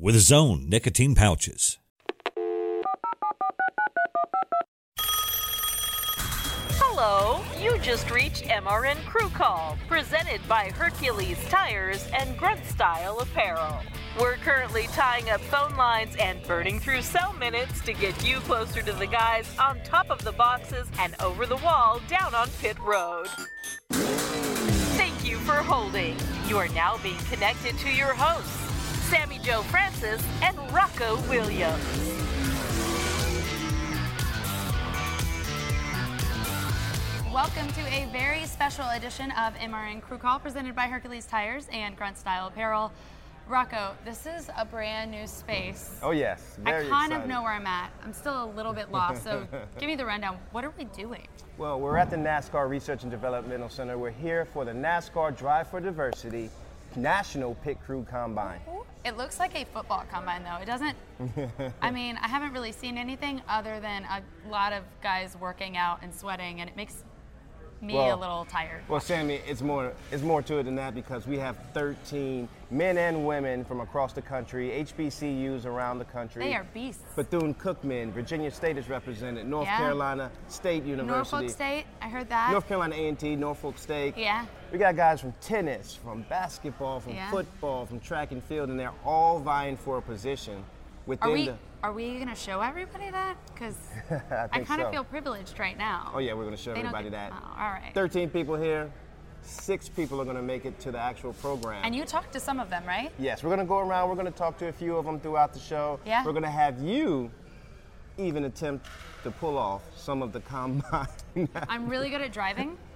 with Zone nicotine pouches. Hello, you just reached MRN Crew Call, presented by Hercules Tires and Grunt Style Apparel. We're currently tying up phone lines and burning through cell minutes to get you closer to the guys on top of the boxes and over the wall down on Pit Road. Thank you for holding. You are now being connected to your hosts, Sammi Jo Francis and Rocko Williams. Welcome to a very special edition of MRN Crew Call presented by Hercules Tires and Grunt Style Apparel. Rocko, this is a brand new space. Oh yes, very I kind excited. of know where I'm at. I'm still a little bit lost, so give me the rundown. What are we doing? Well, we're at the NASCAR Research and Developmental Center. We're here for the NASCAR Drive for Diversity National Pit Crew Combine. It looks like a football combine, though. It doesn't. I mean, I haven't really seen anything other than a lot of guys working out and sweating, and it makes me a little tired. Well, Sammi, it's more it's more to it than that because we have 13 men and women from across the country, HBCUs around the country. They are beasts. Bethune Cookman, Virginia State is represented, North Yeah. Carolina State University. Norfolk State, I heard that. North Carolina A&T, Norfolk State. Yeah. We got guys from tennis, from basketball, from Yeah. football, from track and field, and they're all vying for a position within Are we the. Are we gonna show everybody that? Because I, I kind of so. feel privileged right now. Oh yeah, we're gonna show They everybody get- that. Oh, all right. 13 people here. Six people are gonna make it to the actual program. And you talked to some of them, right? Yes, we're gonna go around. We're gonna talk to a few of them throughout the show. Yeah. We're gonna have you even attempt to pull off some of the combine. I'm really good at driving,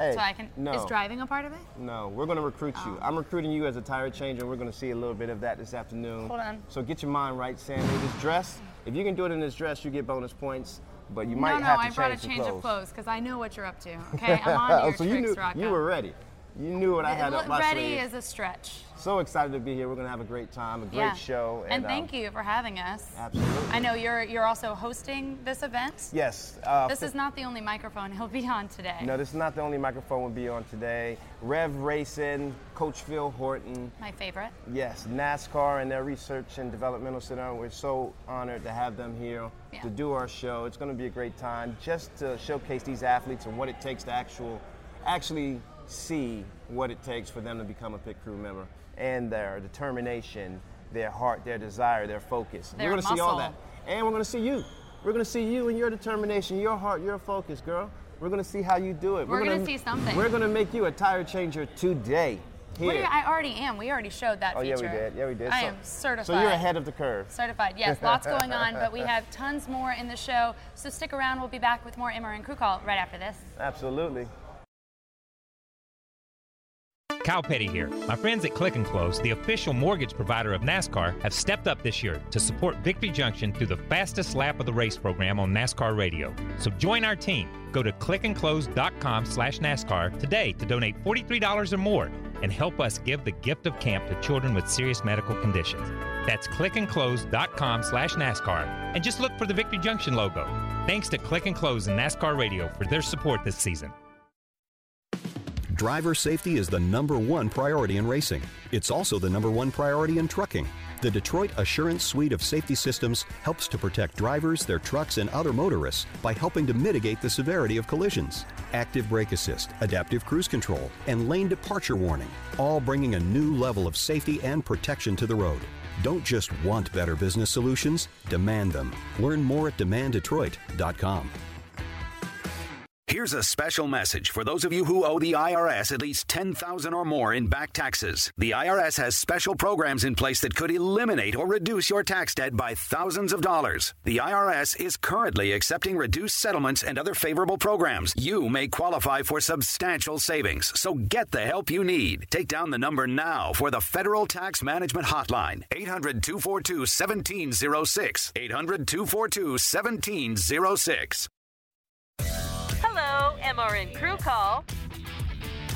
hey, so I can. no. Is driving a part of it? No, we're going to recruit you. Oh. I'm recruiting you as a tire changer, we're going to see a little bit of that this afternoon. Hold on. So get your mind right, Sammi. This dress, if you can do it in this dress, you get bonus points, but you might no, no, have to I change brought a change clothes. of clothes because I know what you're up to. Okay, I'm on to your so tricks, you knew Rocko. you were ready. You knew what I had up my Ready sleeve. is a stretch. So excited to be here. We're going to have a great time, a great yeah. show. And, um, thank you for having us. Absolutely. I know you're you're also hosting this event. Yes. Uh, This is not the only microphone he'll be on today. No, this is not the only microphone we'll be on today. Rev Racing, Coach Phil Horton, My favorite. Yes, NASCAR and their Research and Developmental Center. We're so honored to have them here Yeah. to do our show. It's going to be a great time just to showcase these athletes and what it takes to actual, actually see what it takes for them to become a pit crew member and their determination, their heart, their desire, their focus. Their we're going to see all that. And we're going to see you. We're going to see you and your determination, your heart, your focus, girl. We're going to see how you do it. We're gonna see something. We're going to make you a tire changer today. Here. I already am. We already showed that Oh yeah, we did. Yeah, we did. I So- am certified. So you're ahead of the curve. Certified, yes. Lots going on, but we have tons more in the show. So stick around. We'll be back with more MRN Crew Call right after this. Absolutely. Kyle Petty here. My friends at Click and Close, the official mortgage provider of NASCAR, have stepped up this year to support Victory Junction through the fastest lap of the race program on NASCAR radio. So join our team. Go to clickandclose.com slash NASCAR today to donate $43 or more and help us give the gift of camp to children with serious medical conditions. That's clickandclose.com slash NASCAR and just look for the Victory Junction logo. Thanks to Click and Close and NASCAR Radio for their support this season. Driver safety is the number one priority in racing. It's also the number one priority in trucking. The Detroit Assurance Suite of safety systems helps to protect drivers, their trucks, and other motorists by helping to mitigate the severity of collisions. Active brake assist, adaptive cruise control, and lane departure warning, all bringing a new level of safety and protection to the road. Don't just want better business solutions, demand them. Learn more at demanddetroit.com. Here's a special message for those of you who owe the IRS at least 10000 or more in back taxes. The IRS has special programs in place that could eliminate or reduce your tax debt by thousands of dollars. The IRS is currently accepting reduced settlements and other favorable programs. You may qualify for substantial savings, so get the help you need. Take down the number now for the Federal Tax Management Hotline 800 242 MRN Crew Call.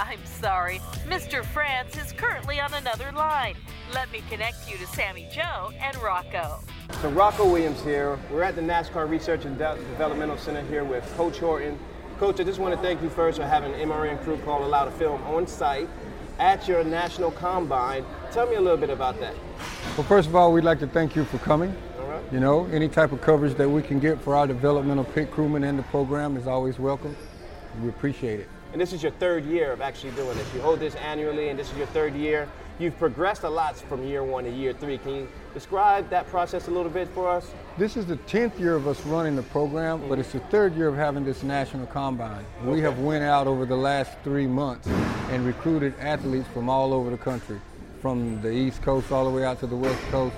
I'm sorry, Mr. France is currently on another line. Let me connect you to Sammi Jo and Rocko. So Rocko Williams here. We're at the NASCAR Research and De- Developmental Center here with Coach Horton. Coach, I just want to thank you first for having MRN Crew Call allow to film on site at your National Combine. Tell me a little bit about that. Well, first of all, we'd like to thank you for coming. All right. You know, any type of coverage that we can get for our developmental pit crewmen and the program is always welcome. We appreciate it. And this is your third year of actually doing this. You hold this annually, and this is your third year. You've progressed a lot from year one to year three. Can you describe that process a little bit for us? This is the 10th year of us running the program, but it's the third year of having this national combine. We have went out over the last three months and recruited athletes from all over the country, from the East Coast all the way out to the West Coast.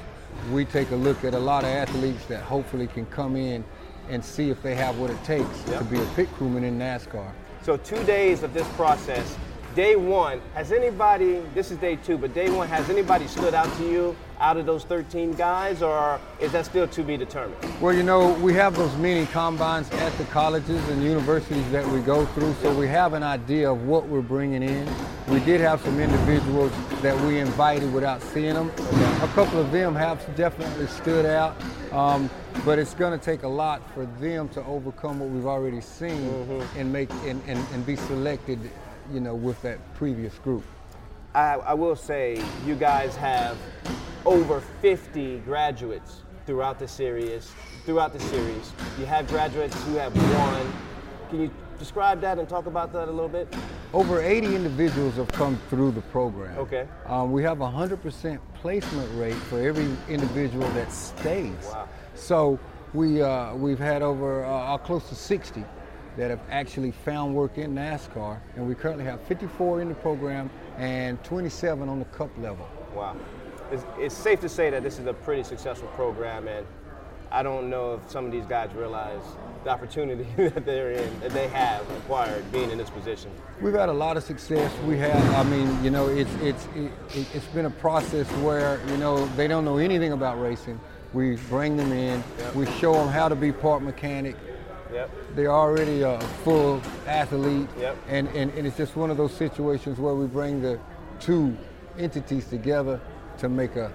We take a look at a lot of athletes that hopefully can come in and see if they have what it takes to be a pit crewman in NASCAR. So two days of this process. Day one, has anybody, this is day two, but day one, has anybody stood out to you out of those 13 guys, or is that still to be determined? Well, you know, we have those mini combines at the colleges and universities that we go through, so we have an idea of what we're bringing in. We did have some individuals that we invited without seeing them. A couple of them have definitely stood out, um, but it's going to take a lot for them to overcome what we've already seen and make and, and, and be selected, you know, with that previous group. I, I will say you guys have over 50 graduates throughout the series. Throughout the series, you have graduates who have won. Can you describe that and talk about that a little bit? Over 80 individuals have come through the program. Okay. Um, we have a 100% placement rate for every individual that stays. Wow. So we, uh, we've had over uh, close to 60 that have actually found work in NASCAR, and we currently have 54 in the program and 27 on the cup level. Wow. It's, it's safe to say that this is a pretty successful program, and I don't know if some of these guys realize the opportunity that they're in, that they have acquired being in this position. We've had a lot of success. We have, I mean, you know, it's it's it, it's been a process where you know they don't know anything about racing. We bring them in, we show them how to be part mechanic. Yep. They're already a full athlete, Yep. and, and and it's just one of those situations where we bring the two entities together to make a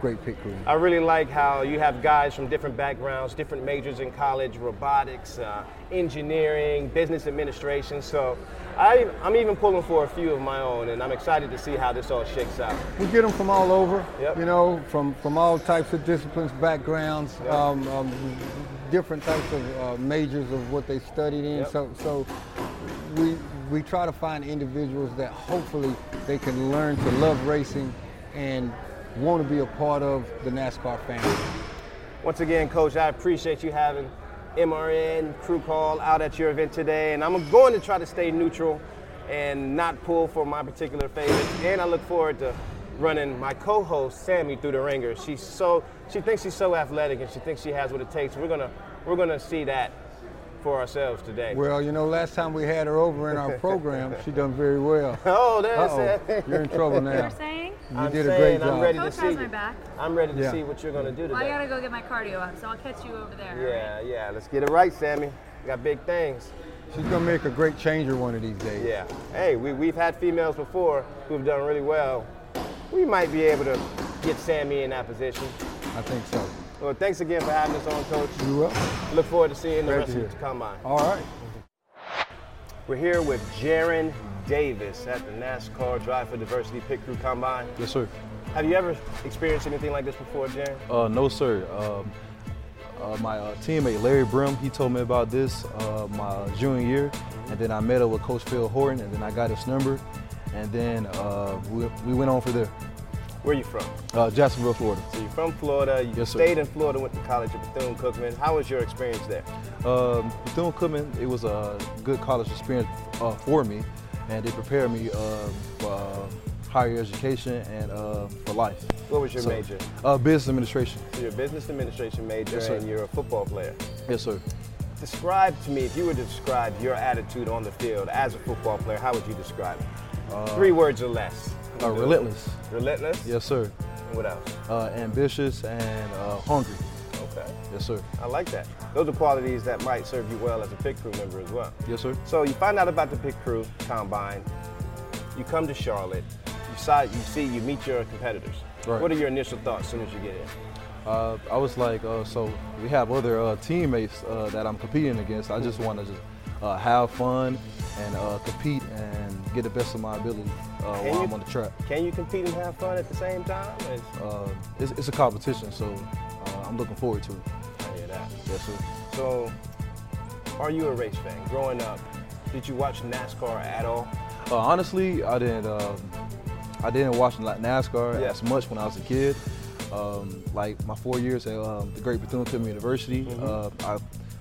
great pit crew. I really like how you have guys from different backgrounds, different majors in college, robotics, uh, engineering, business administration. So I, I'm even pulling for a few of my own, and I'm excited to see how this all shakes out. We get them from all over, Yep. you know, from, from all types of disciplines, backgrounds, Yep. um, um, different types of uh, majors of what they studied in. Yep. So, so we, we try to find individuals that hopefully they can learn to love racing and want to be a part of the NASCAR family. Once again, Coach, I appreciate you having MRN Crew Call out at your event today, and I'm going to try to stay neutral and not pull for my particular favorites. And I look forward to running my co-host Sammi through the ringer. She's so she thinks she's so athletic, and she thinks she has what it takes. We're gonna we're gonna see that for ourselves today. Well, you know, last time we had her over in our program, she done very well. oh, there's Uh-oh, it. you're in trouble now. You're saying? You I'm did a great I'm job. ready Coach to has see. my back. I'm ready to Yeah. see what you're gonna do today. Well, I gotta go get my cardio up, so I'll catch you over there. all right? yeah, yeah. Let's get it right, Sammi. We got big things. She's gonna make a great changer one of these days. Yeah. Hey, we, we've had females before who've done really well. We might be able to get Sammi in that position. I think so. Well, thanks again for having us on, Coach. You will? Look forward to seeing the rest of come by. All right. We're here with Jaron Davis at the NASCAR Drive for Diversity Pit Crew Combine. Yes, sir. Have you ever experienced anything like this before, Jaron? Uh, no, sir. Um, uh, my uh, teammate Larry Brim, he told me about this uh, my junior year, and then I met up with Coach Phil Horton, and then I got his number, and then uh, we, we went on for there. Where are you from? Uh, Jacksonville, Florida. So you're from Florida. You Yes, sir. stayed in Florida, went to college at Bethune-Cookman. How was your experience there? Um, Bethune Cookman, it was a good college experience uh, for me, and it prepared me um, for uh, higher education and uh, for life. What was your So, major? Uh, business administration. So you're a business administration major Yes, and you're a football player. Yes, sir. Describe to me, if you were to describe your attitude on the field as a football player, how would you describe it? Three words or less. Uh, relentless. Relentless? Yes, sir. And what else? Uh, ambitious and uh, hungry. Okay. Yes, sir. I like that. Those are qualities that might serve you well as a pit crew member as well. Yes, sir. So you find out about the pit crew combine. You come to Charlotte. You saw, you see, you meet your competitors. Right. What are your initial thoughts as soon as you get in? Uh, I was like, uh, so we have other uh, teammates uh, that I'm competing against. I just want to just uh, have fun and uh, compete and get the best of my ability uh, while you- I'm on the track. Can you compete and have fun at the same time? It's- Uh, it's, it's a competition, so uh, I'm looking forward to it. I hear that. Yes, sir. So, are you a race fan? Growing up, did you watch NASCAR at all? Uh, honestly, I didn't. I didn't watch NASCAR Yeah. as much when I was a kid. Um, like my four years at um, the Great Bethune-Cookman University, Mm-hmm. uh, I,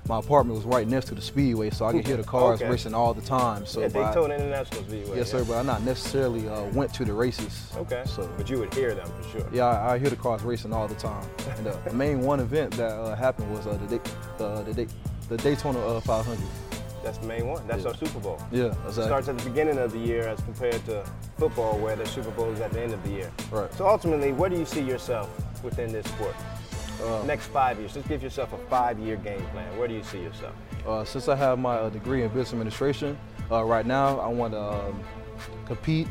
my apartment was right next to the speedway, so I could hear the cars Okay. racing all the time. So I- Daytona International Speedway. yes, yeah? sir. But I not necessarily uh, went to the races. Okay. So But you would hear them for sure. yeah, I, I hear the cars racing all the time. And uh, the main one event that uh, happened was uh, the, Day, uh, the, Day, the Daytona uh, 500. That's the main one. That's Yeah. our Super Bowl. Yeah, It starts at the beginning of the year as compared to football where the Super Bowl is at the end of the year. Right. So ultimately, where do you see yourself within this sport? Uh, Next five years. Just give yourself a five-year game plan. Where do you see yourself? Uh, since I have my uh, degree in business administration, uh, right now I want to um, compete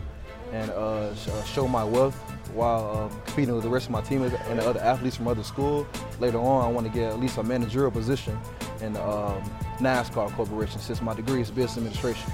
and uh, uh, show my wealth while um, competing with the rest of my teammates and the other athletes from other schools. Later on, I want to get at least a managerial position in the um, NASCAR Corporation since my degree is business administration.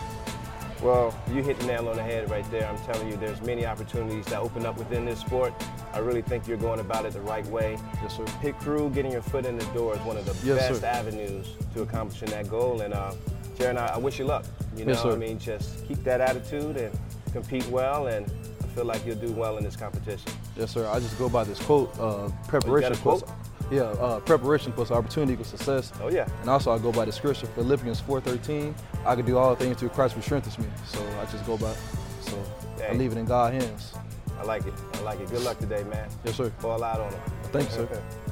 Well, you hit the nail on the head right there. I'm telling you, there's many opportunities that open up within this sport. I really think you're going about it the right way. Yes, sir. Pit crew, getting your foot in the door is one of the Yes, best sir. avenues to accomplishing that goal. And uh, Jaron, I, I wish you luck. You know, Yes, sir. I mean, just keep that attitude and compete well. And I feel like you'll do well in this competition. Yes, sir. I just go by this quote: uh, preparation a plus, quote? Yeah, uh, preparation plus opportunity equals success. Oh, yeah. And also, I go by the scripture Philippians 4:13. I can do all things through Christ who strengthens me. So I just go by. So I leave it in God's hands. I like it. I like it. Good luck today, man. Yes, sir. Ball out on them. Thank you, sir.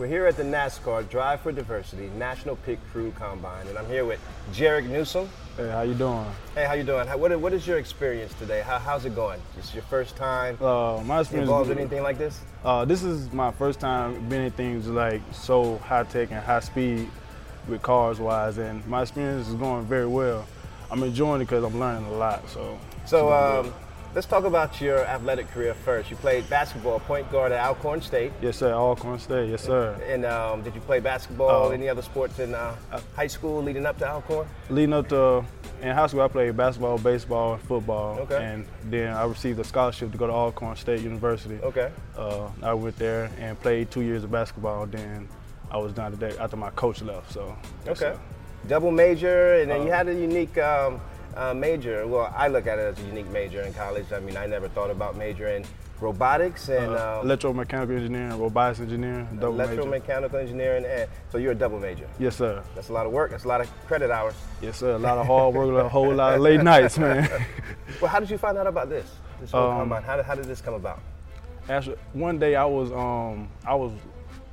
We're here at the NASCAR Drive for Diversity National Pit Crew Combine, and I'm here with Jarek Newsom. Hey, how you doing? Hey, how you doing? How, what, what is your experience today? How, how's it going? This is your first time Uh, my experience. involved in anything like this? Uh, this is my first time being in things like so high tech and high speed with cars wise, and my experience is going very well. I'm enjoying it because I'm learning a lot. So. So um, let's talk about your athletic career first. You played basketball, point guard at Alcorn State. yes, sir. Alcorn State. Yes, sir. And um, did you play basketball, Uh, any other sports in uh, high school leading up to Alcorn? Leading up to in high school, I played basketball, baseball, and football. Okay. And then I received a scholarship to go to Alcorn State University. Okay. Uh, I went there and played two years of basketball. Then I was done today after my coach left. So. Okay. Double major, and then you Uh, had a unique um, uh, major. Well, I look at it as a unique major in college. I mean, I never thought about majoring robotics and Uh, um, electromechanical engineering, robotics engineering, double major. engineering. And so you're a double major. Yes, sir. That's a lot of work. That's a lot of credit hours. Yes, sir. A lot of hard work, a whole lot of late nights, man. Well, how did you find out about this? This whole Um, combine. How did, how did this come about? Actually, one day I was um I was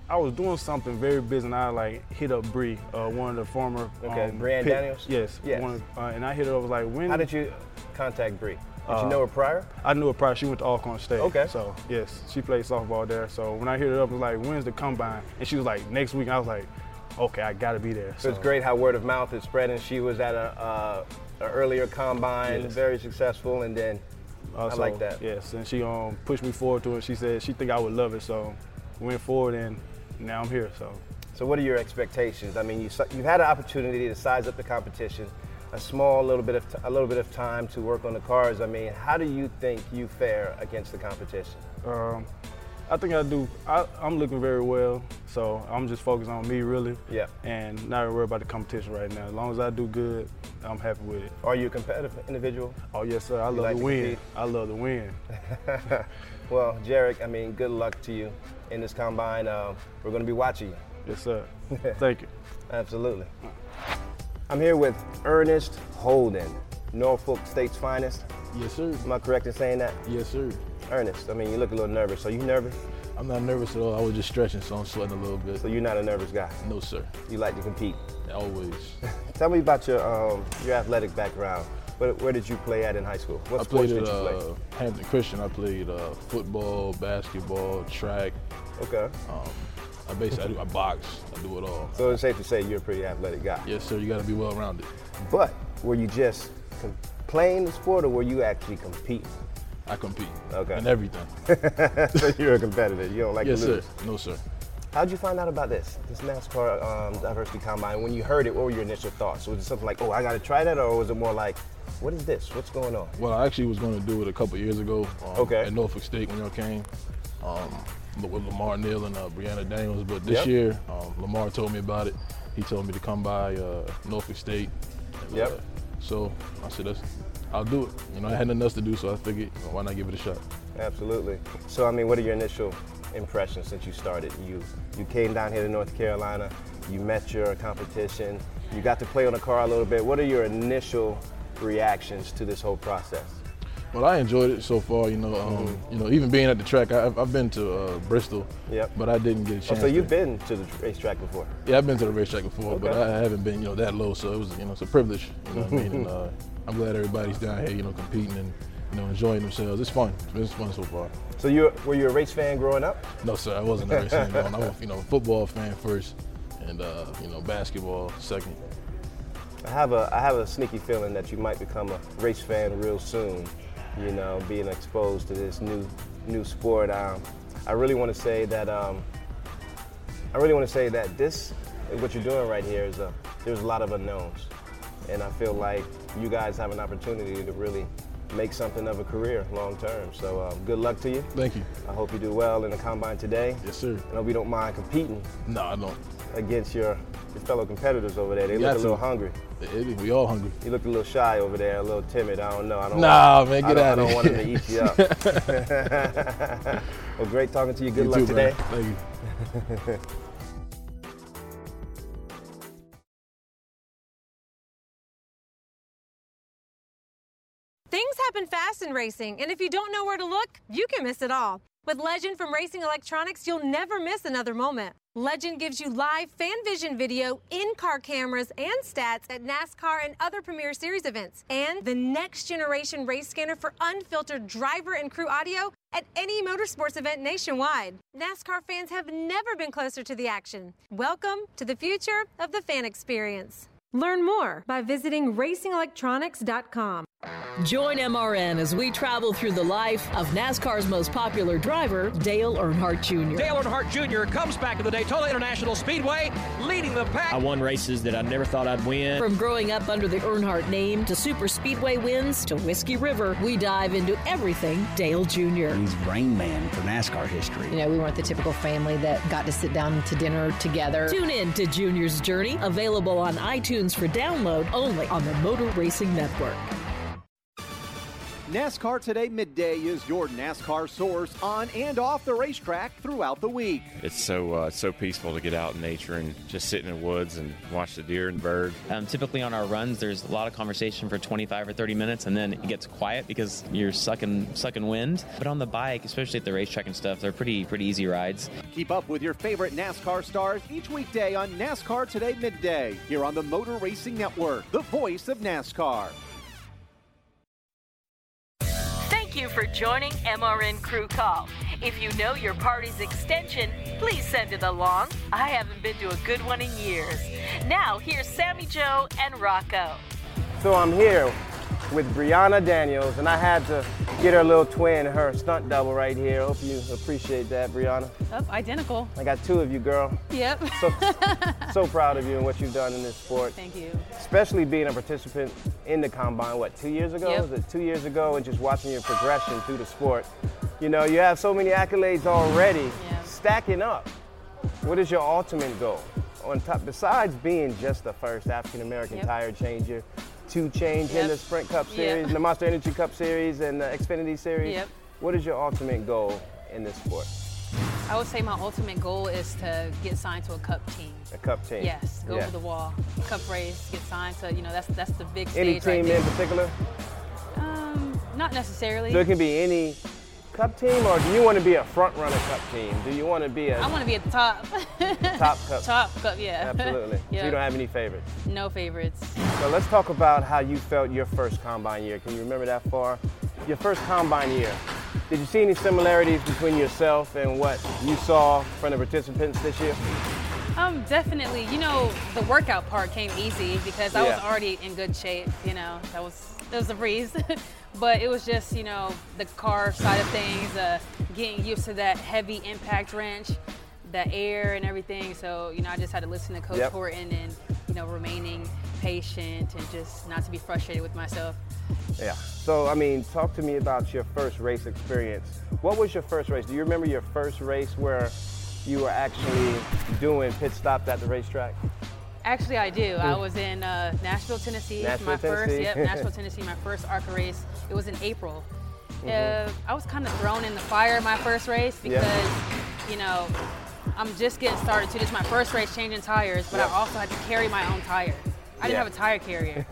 I was doing something very busy, and I like hit up Bree, uh, one of the former. Okay, um, Brianne pit- Daniels? Yes. Yes. One, of- uh, and I hit her up was like, when? How did you contact Bree? Did you Uh, know her prior? I knew her prior. She went to Alcorn State. Okay. So yes, she played softball there. So when I hit her up, it was like, when's the combine? And she was like, next week. And I was like, okay, I gotta be there. So it's great how word of mouth is spreading. She was at a, uh, an earlier combine, Yes. very successful, and then Uh, I so, like that. Yes, and she um pushed me forward to it. She said she think I would love it, so went forward, and now I'm here. So So what are your expectations? I mean, you, you've had an opportunity to size up the competition, a small little bit of t- a little bit of time to work on the cars. I mean, how do you think you fare against the competition? um, I think I do. I, I'm looking very well, so I'm just focused on me really. Yeah. And not worried about the competition right now. As long as I do good, I'm happy with it. Are you a competitive individual? Oh yes, sir. I You love like to to win. compete? I love to win. well, Jarek, I mean, good luck to you in this combine. Uh, we're going to be watching you. Yes, sir. Thank you. Absolutely. I'm here with Ernest Holden, Norfolk State's finest. Yes, sir. Am I correct in saying that? Yes, sir. Ernest, I mean, you look a little nervous. Are you nervous? I'm not nervous at all. I was just stretching, so I'm sweating a little bit. So you're not a nervous guy? No, sir. You like to compete? Always. Tell me about your um, your athletic background. Where, where did you play at in high school? What I sports played did at you play? uh, Hampton Christian. I played uh, football, basketball, track. Okay. Um, I basically I, do, I box. I do it all. So it's safe to say you're a pretty athletic guy. Yes, sir. You got to be well rounded. But were you just com- playing the sport or were you actually competing? I compete. Okay. In everything. so you're a competitor. You don't like yes, to lose. Yes, sir. No, sir. How'd you find out about this, this NASCAR um, Diversity Combine? When you heard it, what were your initial thoughts? Was it something like, oh, I got to try that, or was it more like, what is this? What's going on? Well, I actually was going to do it a couple years ago. Um, Okay. At Norfolk State when y'all came. Um, with Lamar Neal and uh, Brehanna Daniels. But this Yep. year, um, Lamar told me about it. He told me to come by uh, Norfolk State. And, Yep. uh, so I said, That's, I'll do it. You know, I had nothing else to do, so I figured, why not give it a shot? Absolutely. So, I mean, what are your initial impressions since you started? You you came down here to North Carolina, you met your competition, you got to play on the car a little bit. What are your initial reactions to this whole process? Well, I enjoyed it so far. You know, um, you know, even being at the track, I, I've, I've been to uh, Bristol, Mm-hmm. Yep. but I didn't get a Oh, chance. so you've to, been to the racetrack before? Yeah, I've been to the racetrack before, but I haven't been, you know, that low. So it was, you know, it's a privilege. You know what I mean? And uh, I'm glad everybody's down here, you know, competing and you know enjoying themselves. It's fun. It's fun so far. So you were you a race fan growing up? No, sir, I wasn't a race fan. growing up. I was, you know, a football fan first, and uh, you know, basketball second. I have a I have a sneaky feeling that you might become a race fan real soon. You know, being exposed to this new new sport. Um, I really want to say that um, I really want to say that this what you're doing right here is a there's a lot of unknowns, and I feel like you guys have an opportunity to really make something of a career long term. So um, good luck to you. Thank you. I hope you do well in the combine today. Yes, sir. I hope you don't mind competing No, I don't. against your, your fellow competitors over there. They look a little hungry. It- it- we all hungry. You look a little shy over there, a little timid. I don't know. I don't. Nah, want, man, I get don't, I don't want him to eat you up. well, great talking to you. Good You luck too, today. man. Thank you. Things happen fast in racing, and if you don't know where to look, you can miss it all. With Legend from Racing Electronics, you'll never miss another moment. Legend gives you live fan vision video, in car cameras, and stats at NASCAR and other Premier Series events, and the next generation race scanner for unfiltered driver and crew audio at any motorsports event nationwide. NASCAR fans have never been closer to the action. Welcome to the future of the fan experience. Learn more by visiting racingelectronics.com. Join MRN as we travel through the life of NASCAR's most popular driver, Dale Earnhardt Jr. Dale Earnhardt Jr. comes back to the Daytona International Speedway, leading the pack. I won races that I never thought I'd win. From growing up under the Earnhardt name to super speedway wins to Whiskey River, we dive into everything Dale Jr. He's brain Man for NASCAR history. You know, we weren't the typical family that got to sit down to dinner together. Tune in to Junior's Journey, available on iTunes for download only on the Motor Racing Network. NASCAR Today Midday is your NASCAR source on and off the racetrack throughout the week. It's so uh, so peaceful to get out in nature and just sit in the woods and watch the deer and birds. Um, typically on our runs, there's a lot of conversation for 25 or 30 minutes, and then it gets quiet because you're sucking sucking wind. But on the bike, especially at the racetrack and stuff, they're pretty pretty easy rides. Keep up with your favorite NASCAR stars each weekday on NASCAR Today Midday here on the Motor Racing Network, the voice of NASCAR. You for joining MRN Crew Call. If you know your party's extension, please send it along. I haven't been to a good one in years. Now, here's Sammi Jo and Rocko. So I'm here with Brehanna Daniels, and I had to get her little twin, her stunt double right here. Hope you appreciate that, Brehanna. Oh, identical. I got two of you, girl. Yep. So, so proud of you and what you've done in this sport. Thank you. Especially being a participant in the combine, what, two years ago? Yep. Was it two years ago? And just watching your progression through the sport. You know, you have so many accolades already stacking up. What is your ultimate goal? On top, besides being just the first African American Yep. tire changer to change in the Sprint Cup Yep. Series, the Monster Energy Cup Series, and the Xfinity Series, Yep. what is your ultimate goal in this sport? I would say my ultimate goal is to get signed to a cup team. A cup team? Yes, go Yeah. over the wall, cup race, get signed to you know that's that's the big Any stage right team there. in particular? Um, not necessarily. So it can be any cup team, or do you want to be a front runner cup team? Do you want to be a I want to be at the top. top cup? top cup, yeah. Absolutely. So you don't have any favorites. no favorites. So let's talk about how you felt your first combine year. Can you remember that far? Your first combine year. Did you see any similarities between yourself and what you saw from the participants this year? Um, definitely. You know, the workout part came easy because I was already in good shape. You know, that was that was a breeze. but it was just you know the car side of things, uh, getting used to that heavy impact wrench, the air and everything. So you know, I just had to listen to Coach Yep. Horton and you know remaining patient and just not to be frustrated with myself. Yeah. So, I mean, talk to me about your first race experience. What was your first race? Do you remember your first race where you were actually doing pit stops at the racetrack? Actually, I do. I was in uh, Nashville, Tennessee. Nashville, my first, Tennessee. yep, Nashville, Tennessee. My first ARCA race. It was in April. Mhm. Uh, I was kind of thrown in the fire my first race Yeah. because, you know, I'm just getting started too. This is my first race changing tires, but Yeah. I also had to carry my own tire. I didn't Yeah. have a tire carrier.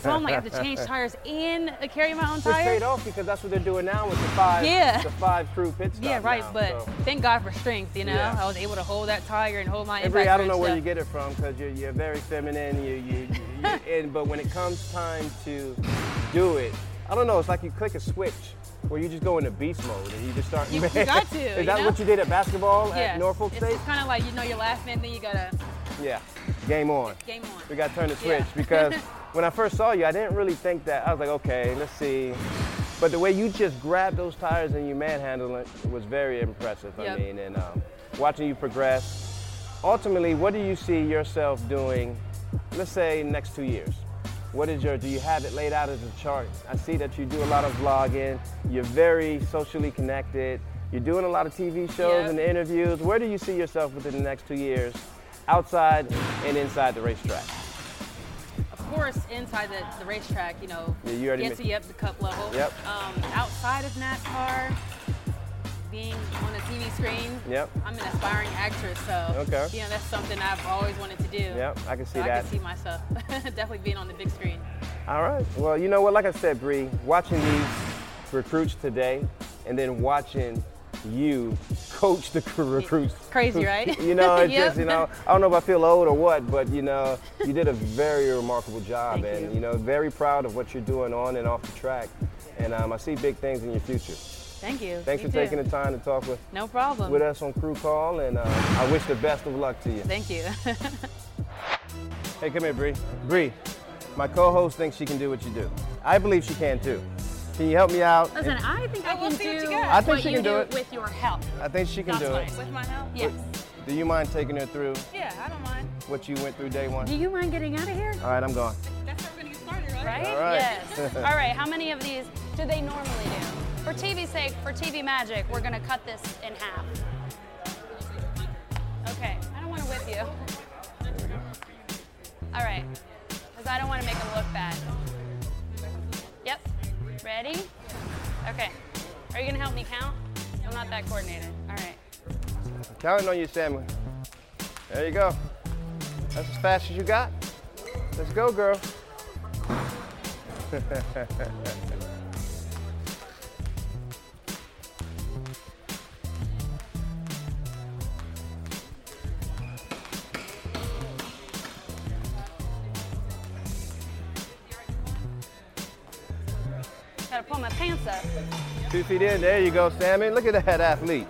so I'm like, I have to change tires and uh, carry my own Which tire. paid off because that's what they're doing now with the five, Yeah. the five crew pit stops Yeah, right. now, but so. thank God for strength. You know, Yeah. I was able to hold that tire and hold my impact I don't know where stuff. you get it from because you're, you're very feminine. You, you, you, and, but when it comes time to do it, I don't know. It's like you click a switch where you just go into beast mode and you just start. You- you got to, Is that know? what you did at basketball Yes. at Norfolk State? it's kind of like you know your last laughing, then you gotta Yeah. Game on. game on. We got to turn the Yeah. switch because when I first saw you, I didn't really think that. I was like, okay, let's see. But the way you just grabbed those tires and you manhandled it was very impressive. I mean, and um, watching you progress. Ultimately, what do you see yourself doing? Let's say next two years. What is your? Do you have it laid out as a chart? I see that you do a lot of vlogging. You're very socially connected. You're doing a lot of TV shows Yep. and interviews. Where do you see yourself within the next two years, outside and inside the racetrack? Of course, inside the, the racetrack, you know, Yeah, you already gets you up to cup level. Yep. Um, outside of NASCAR, being on the TV screen, Yep. I'm an aspiring actress, so Okay. you know that's something I've always wanted to do. Yep, I can see so I can see myself definitely being on the big screen. All right. Well, you know what? Like I said, Bree, watching these recruits today, and then watching you coach the recruits. Crazy, right? You know, it's Yep. just you know, I don't know if I feel old or what, but you know, you did a very remarkable job, Thank and you. you know, very proud of what you're doing on and off the track, and um, I see big things in your future. Thank you. Thanks You for too. taking the time to talk with No problem. with us on Crew Call, and uh, I wish the best of luck to you. Thank you. Hey, come here, Bree. Bree, my co-host thinks she can do what you do. I believe she can too. Can you help me out? Listen, And- I think I can do I think what she you can do do it. with your help. I think she can That's do what it. With my help? Yes. Do you mind taking her through Yeah, I don't mind. what you went through day one? Do you mind getting out of here? All right, I'm going. That's how we're gonna get started, right? Right? All right. Yes. All right, how many of these do they normally do? For TV's sake, for TV magic, we're gonna cut this in half. Okay, I don't wanna whip you. All right, because I don't wanna make them look bad. Ready? Okay, are you gonna help me count? I'm not that coordinated. All right. Counting on you, Samuel. There you go. That's as fast as you got. Let's go, girl. Two feet in. There you go, Sammi. Look at that athlete.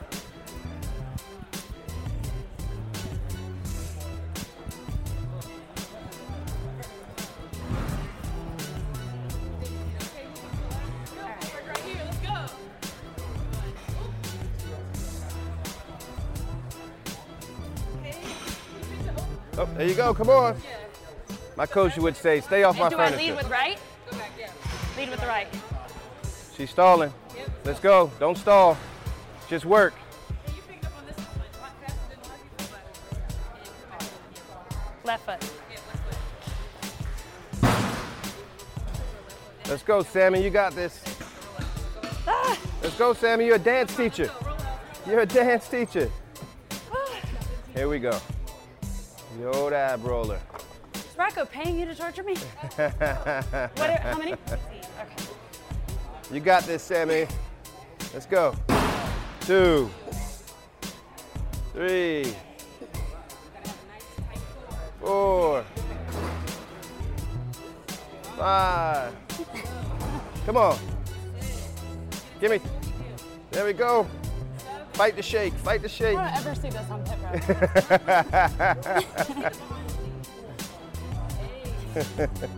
Oh, there you go. Come on. My coach would say, stay off my And do I lead with right? Lead with the right. She's stalling. Let's go. Don't stall. Just work. Left foot. Let's go, Sammi. You got this. Ah. Let's go, Sammi. You're a dance teacher. You're a dance teacher. Here we go. Yo, ab roller. Is Rocko paying you to torture me? What? How many? Okay. You got this, Sammi. Let's go. Two, three, four, five. Come on. Give me. There we go. Fight the shake. Fight the shake. I don't ever see this on pit road.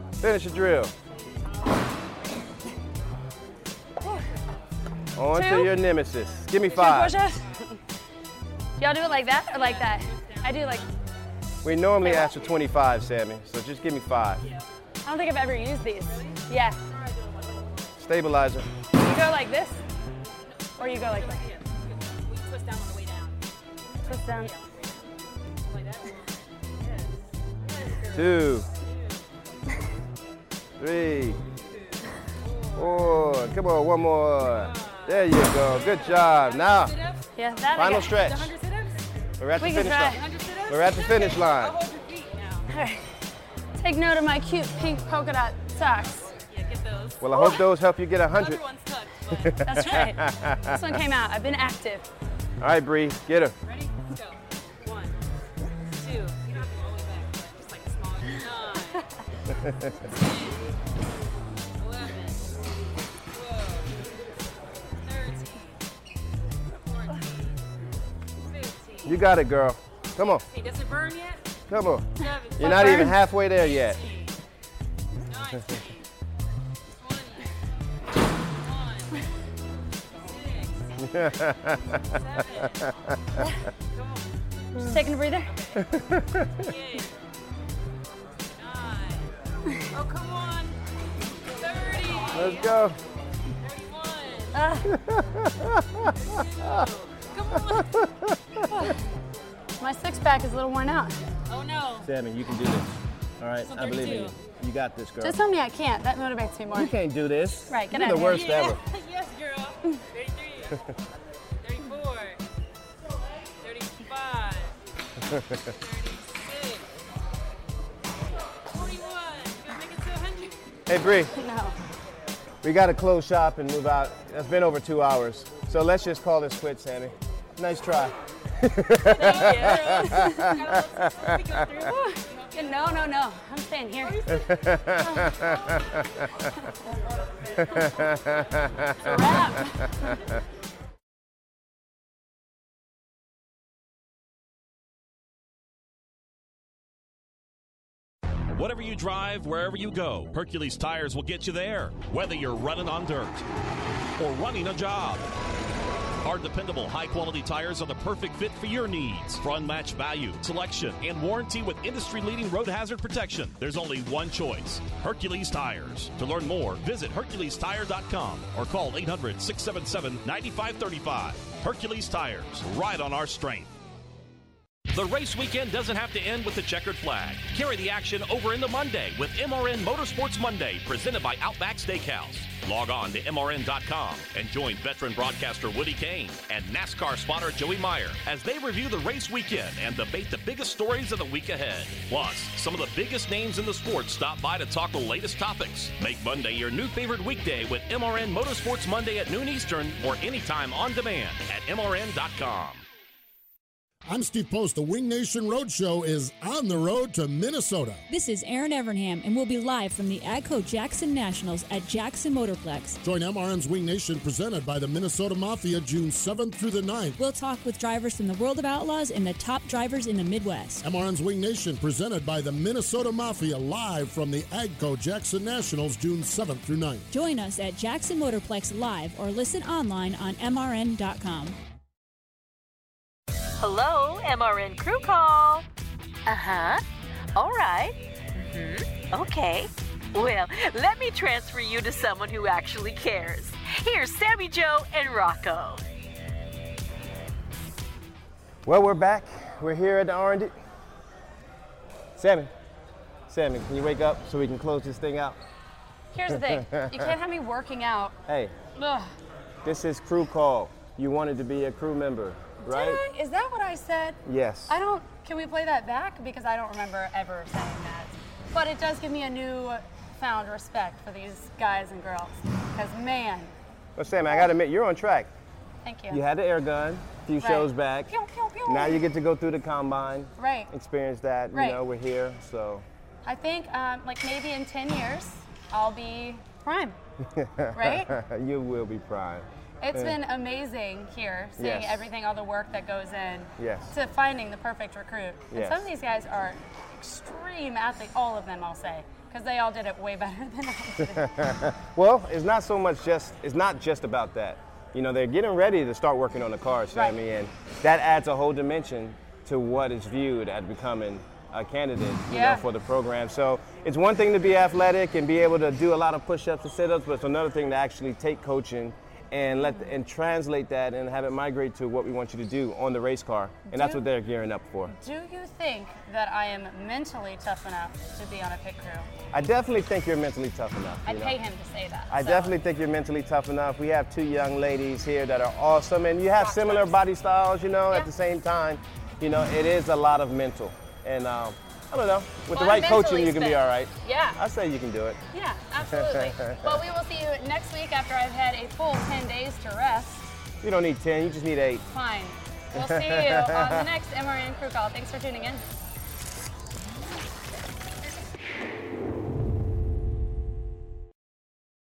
Finish the drill. Oh, on to Two. your nemesis. Give me five. Y'all do it like that or like that? I do like, We normally ask for 25, Sammi, so just give me five. I don't think I've ever used these. Yeah. Stabilizer. You go like this or you go like that? Twist down on the way down. Twist down. Two, three, four. Come on, one more. There you go. Good job. Now, Yeah, final got. stretch. We're at the We finish line. We're at the finish line. All right. Take note of my cute pink polka dot socks. Yeah, get those. Well, I hope those help you get a 100. That's right. This one came out. I've been active. All right, Bree, get her. Ready? Let's go. One, two. You don't have to go all the way back. Just like a small nine. You got it, girl. Come on. Hey, does it burn yet? Come on. Seven. You're not even halfway there yet. Just taking a breather. Oh, come on. 30. Let's go. Ah. My six pack is a little worn out. Oh no. Sammi, you can do this. All right, I believe in you. You got this, girl. Just tell me I can't. That motivates me more. You can't do this. Right, get You're out the worst here. ever. yes, girl. 33, 34, 35, 36, 41. Gonna make it to 100. Hey, Bree. No. We got to close shop and move out. It's been over two hours. So let's just call this quits, Sammi. Nice try. No, no, no. I'm staying here. Whatever you drive, wherever you go, Hercules Tires will get you there. Whether you're running on dirt or running a job. Our dependable, high quality tires are the perfect fit for your needs. For unmatched value, selection, and warranty with industry leading road hazard protection, there's only one choice Hercules Tires. To learn more, visit HerculesTire.com or call 800 677 9535. Hercules Tires, ride on our strength. The race weekend doesn't have to end with the checkered flag. Carry the action over into Monday with MRN Motorsports Monday, presented by Outback Steakhouse. Log on to MRN.com and join veteran broadcaster Woody Cain and NASCAR spotter Joey Meier as they review the race weekend and debate the biggest stories of the week ahead. Plus, some of the biggest names in the sport stop by to talk the latest topics. Make Monday your new favorite weekday with MRN Motorsports Monday at noon Eastern or anytime on demand at MRN.com. I'm Steve Post. The Wing Nation Roadshow is on the road to Minnesota. This is Aaron Evernham, and we'll be live from the AGCO Jackson Nationals at Jackson Motorplex. Join MRN's Wing Nation presented by the Minnesota Mafia June 7th through the 9th. We'll talk with drivers from the World of Outlaws and the top drivers in the Midwest. MRN's Wing Nation presented by the Minnesota Mafia live from the AGCO Jackson Nationals June 7th through 9th. Join us at Jackson Motorplex live or listen online on MRN.com. Hello, MRN crew call. Uh huh. All right. Mm-hmm. Okay. Well, let me transfer you to someone who actually cares. Here's Sammi Jo and Rocko. Well, we're back. We're here at the R&D. Sammi, Sammi, can you wake up so we can close this thing out? Here's the thing you can't have me working out. Hey, Ugh. this is crew call. You wanted to be a crew member, right? I? Is that what I said? Yes. I don't. Can we play that back? Because I don't remember ever saying that. But it does give me a new found respect for these guys and girls. Because man, Well, Sammi, I gotta admit, you're on track. thank you. You had the air gun a few Right. shows back. Pew, pew, pew. Now you get to go through the combine. Right. Experience that. Right. You know, we're here, so. I think um, like maybe in 10 years I'll be prime. Right? you will be prime. It's Uh, been amazing here, seeing Yes. everything, all the work that goes in Yes. to finding the perfect recruit. And Yes. some of these guys are extreme athletes, all of them, I'll say, because they all did it way better than I did. well, it's not so much just it's not just about that. You know, they're getting ready to start working on the car, Sammi, and that adds a whole dimension to what is viewed as becoming a candidate, you Yeah. know, for the program. So it's one thing to be athletic and be able to do a lot of push-ups and sit-ups, but it's another thing to actually take coaching and let and translate that and have it migrate to what we want you to do on the race car, and that's what they're gearing up for. Do you think that I am mentally tough enough to be on a pit crew? I definitely think you're mentally tough enough. Know? pay him to say that. I so. definitely think you're mentally tough enough. We have two young ladies here that are awesome, and you have similar body styles, you know, at the same time. You know, it is a lot of mental. And um, I don't know, with the Well, I'm right coaching, you can be all right. Yeah. I say you can do it. Yeah, absolutely. well, we will see you next week after I've had a full 10 days to rest. You don't need 10, you just need 8. Fine. We'll see you on the next MRN Crew Call. Thanks for tuning in.